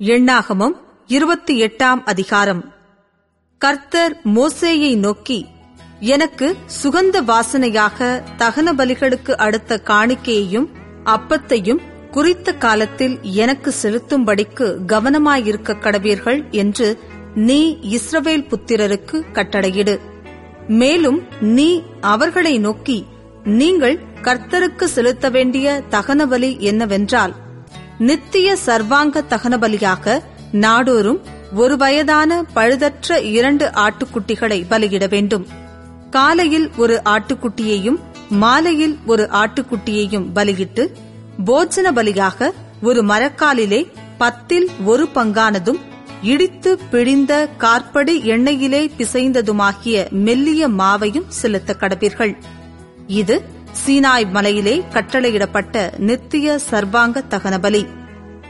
எண்ணாகமம் இருபத்தி எட்டாம் அதிகாரம். கர்த்தர் மோசேயை நோக்கி எனக்கு சுகந்த வாசனையாக தகன பலிகளுக்கு அடுத்த காணிக்கையையும் அப்பத்தையும் குறித்த காலத்தில் எனக்கு செலுத்தும்படிக்கு கவனமாயிருக்க கடவீர்கள் என்று நீ இஸ்ரவேல் புத்திரருக்கு கட்டளையிடு. மேலும் நீ அவர்களை நோக்கி நீங்கள் கர்த்தருக்கு செலுத்த வேண்டிய தகனபலி என்னவென்றால் நித்திய சர்வாங்க தகனபலியாக நாடோறும் ஒரு வயதான பழுதற்ற இரண்டு ஆட்டுக்குட்டிகளை பலியிட வேண்டும். காலையில் ஒரு ஆட்டுக்குட்டியையும் மாலையில் ஒரு ஆட்டுக்குட்டியையும் பலியிட்டு போஜன பலியாக ஒரு மரக்காலிலே பத்தில் ஒரு பங்கானதும் இடித்து பிழிந்த கார்படி எண்ணெயிலே பிசைந்ததுமாகிய மெல்லிய மாவையும் செலுத்த கடப்பீர்கள். இது சீனாய் மலையிலே கட்டளையிடப்பட்ட நித்திய சர்வாங்க தகனபலி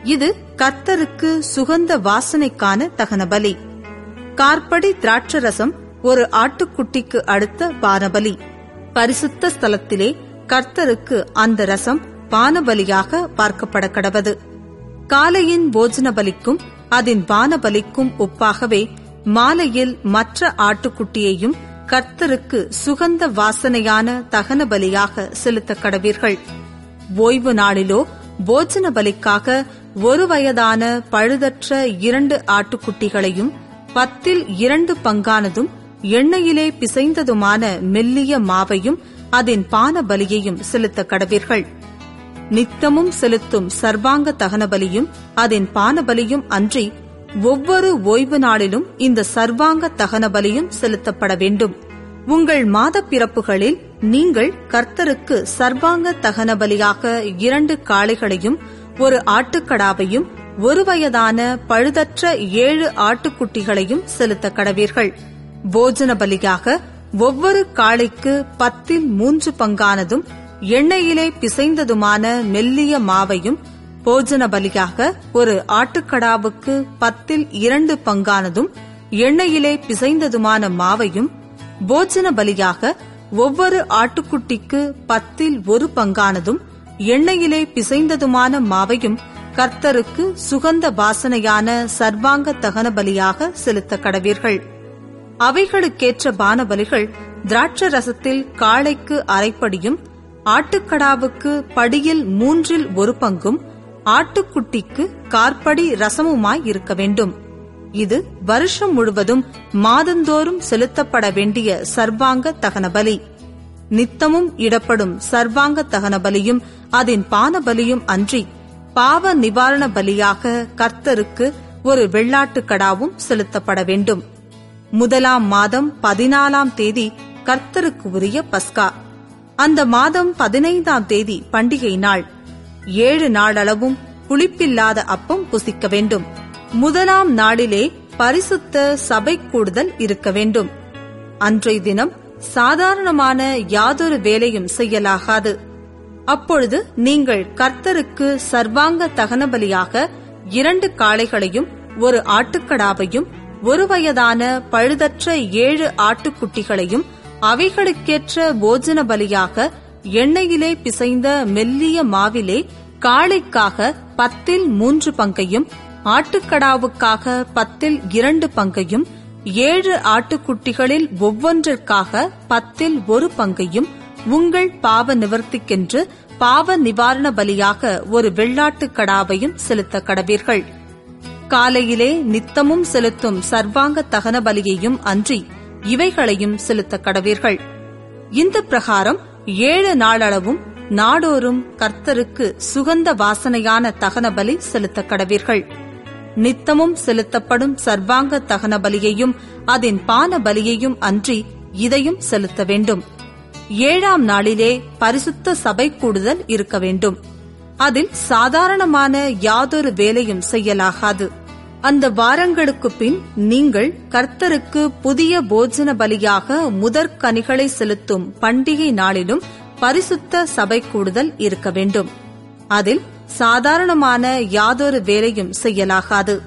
இது கர்த்தருக்கு சுகந்த வாசனைக்கான தகனபலி கார்படி திராட்சரசம் ஒரு ஆட்டுக்குட்டிக்கு அடுத்த பானபலி. பரிசுத்த ஸ்தலத்திலே கர்த்தருக்கு அந்த ரசம் பானபலியாக பார்க்கப்பட கடவது. காலையின் போஜன பலிக்கும் அதன் பானபலிக்கும் ஒப்பாகவே மாலையில் மற்ற ஆட்டுக்குட்டியையும் கர்த்தருக்கு சுகந்த வாசனையான தகன பலியாக செலுத்த கடவீர்கள் ஓய்வு நாளிலோ போஜன பலிக்காக ஒரு வயதான பழுதற்ற இரண்டு ஆட்டுக்குட்டிகளையும் பத்தில் இரண்டு பங்கானதும் எண்ணெயிலே பிசைந்ததுமான மெல்லிய மாவையும் அதன் பான பலியையும் செலுத்த கடவீர்கள் நித்தமும் செலுத்தும் சர்வாங்க தகனபலியும் அதன் பானபலியும் அன்றி ஒவ்வொரு ஓய்வு நாளிலும் இந்த சர்வாங்க தகனபலியும் செலுத்தப்பட வேண்டும். உங்கள் மாத பிறப்புகளில் நீங்கள் கர்த்தருக்கு சர்வாங்க தகனபலியாக இரண்டு காளைகளையும் ஒரு ஆட்டுக்கடாவையும் ஒரு வயதான பழுதற்ற ஏழு ஆட்டுக்குட்டிகளையும் செலுத்த கடவீர்கள். போஜன பலியாக ஒவ்வொரு காளைக்கு பத்தில் மூன்று பங்கானதும் எண்ணெயிலே பிசைந்ததுமான மெல்லிய மாவையும் போஜன பலியாக ஒரு ஆட்டுக்கடாவுக்கு பத்தில் இரண்டு பங்கானதும் எண்ணெயிலே பிசைந்ததுமான மாவையும் போஜன பலியாக ஒவ்வொரு ஆட்டுக்குட்டிக்கு பத்தில் ஒரு பங்கானதும் எண்ணெயிலே பிசைந்ததுமான மாவையும் கர்த்தருக்கு சுகந்த வாசனையான சர்வாங்க தகன பலியாக செலுத்த கடவீர்கள். அவைகளுக்கேற்ற பானபலிகள் திராட்ச ரசத்தில் காளைக்கு அரைப்படியும் ஆட்டுக்கடாவுக்கு படியில் மூன்றில் ஒரு பங்கும் ஆட்டுக்குட்டிக்கு கார்படி ரசமுமாய் இருக்க வேண்டும். இது வருஷம் முழுவதும் மாதந்தோறும் செலுத்தப்பட வேண்டிய சர்வாங்க தகனபலி. நித்தமும் இடப்படும் சர்வாங்க தகனபலியும் அதன் பானபலியும் அன்றி பாவ நிவாரண பலியாக கர்த்தருக்கு ஒரு வெள்ளாட்டுக்கடாவும் செலுத்தப்பட வேண்டும். முதலாம் மாதம் பதினாலாம் தேதி கர்த்தருக்கு உரிய பஸ்கா. அந்த மாதம் பதினைந்தாம் தேதி பண்டிகை நாள். ஏழு நாளளவும் புளிப்பில்லாத அப்பம் புசிக்க வேண்டும். முதலாம் நாளிலே பரிசுத்த சபை கூடுதல் இருக்க வேண்டும். அன்றைய தினம் சாதாரணமான யாதொரு வேலையும் செய்யலாகாது. அப்பொழுது நீங்கள் கர்த்தருக்கு சர்வாங்க தகனபலியாக இரண்டு காளைகளையும் ஒரு ஆட்டுக்கடாவையும் ஒரு வயதான பழுதற்ற ஏழு ஆட்டுக்குட்டிகளையும் அவைகளுக்கேற்ற போஜன பலியாக எண்ணெயிலே பிசைந்த மெல்லிய மாவிலே காளைக்காக பத்தில் மூன்று பங்கையும் ஆட்டுக்கடாவுக்காக பத்தில் இரண்டு பங்கையும் ஏழு ஆட்டுக்குட்டிகளில் ஒவ்வொன்றிற்காக பத்தில் ஒரு பங்கையும் உங்கள் பாவ நிவர்த்திக்கென்று பாவ நிவாரண பலியாக ஒரு வெள்ளாட்டுக் கடாவையும் செலுத்த கடவீர்கள். காலையிலே நித்தமும் செலுத்தும் சர்வாங்க தகன பலியையும் அன்றி இவைகளையும் செலுத்த கடவீர்கள். இந்த பிரகாரம் ஏழு நாளளவும் நாடோறும் கர்த்தருக்கு சுகந்த வாசனையான தகன பலி செலுத்த கடவீர்கள். நித்தமும் செலுத்தப்படும் சர்வாங்க தகன பலியையும் அதன் பான பலியையும் அன்றி இதையும் செலுத்த வேண்டும். ஏழாம் நாளிலே பரிசுத்த சபை கூடுதல் இருக்க வேண்டும். அதில் சாதாரணமான யாதொரு வேலையும் செய்யலாகாது. அந்த வாரங்களுக்கு பின் நீங்கள் கர்த்தருக்கு புதிய போஜன பலியாக முதற்கனிகளை செலுத்தும் பண்டிகை நாளிலும் பரிசுத்த சபை கூடுதல் இருக்க வேண்டும். அதில் சாதாரணமான யாதொரு வேலையும் செய்யலாகாது.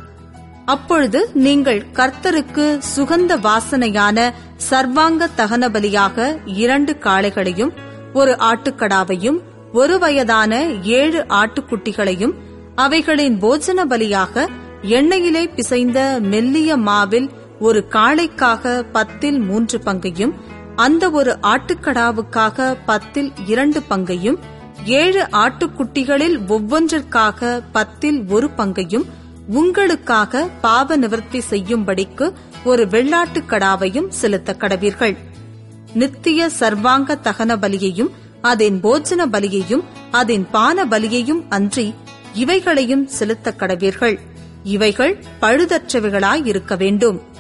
அப்பொழுது நீங்கள் கர்த்தருக்கு சுகந்த வாசனையான சர்வாங்க தகன பலியாக இரண்டு காளைகளையும் ஒரு ஆட்டுக்கடாவையும் ஒரு வயதான ஏழு ஆட்டுக்குட்டிகளையும் அவைகளின் போஜன பலியாக எண்ணெயிலே பிசைந்த மெல்லிய மாவில் ஒரு காளைக்காக பத்தில் மூன்று பங்கையும் அந்த ஒரு ஆட்டுக்கடாவுக்காக பத்தில் இரண்டு பங்கையும் ஏழு ஆட்டுக்குட்டிகளில் ஒவ்வொன்றிற்காக பத்தில் ஒரு பங்கையும் உங்களுக்காக பாவ நிவர்த்தி செய்யும்படிக்கு ஒரு வெள்ளாட்டுக் கடாவையும் செலுத்த கடவீர்கள். நித்திய சர்வாங்க தகன பலியையும் அதன் போஜன பலியையும் அதன் பான பலியையும் அன்றி இவைகளையும் செலுத்த கடவீர்கள். இவைகள் பழுதற்றவைகளாயிருக்க வேண்டும்.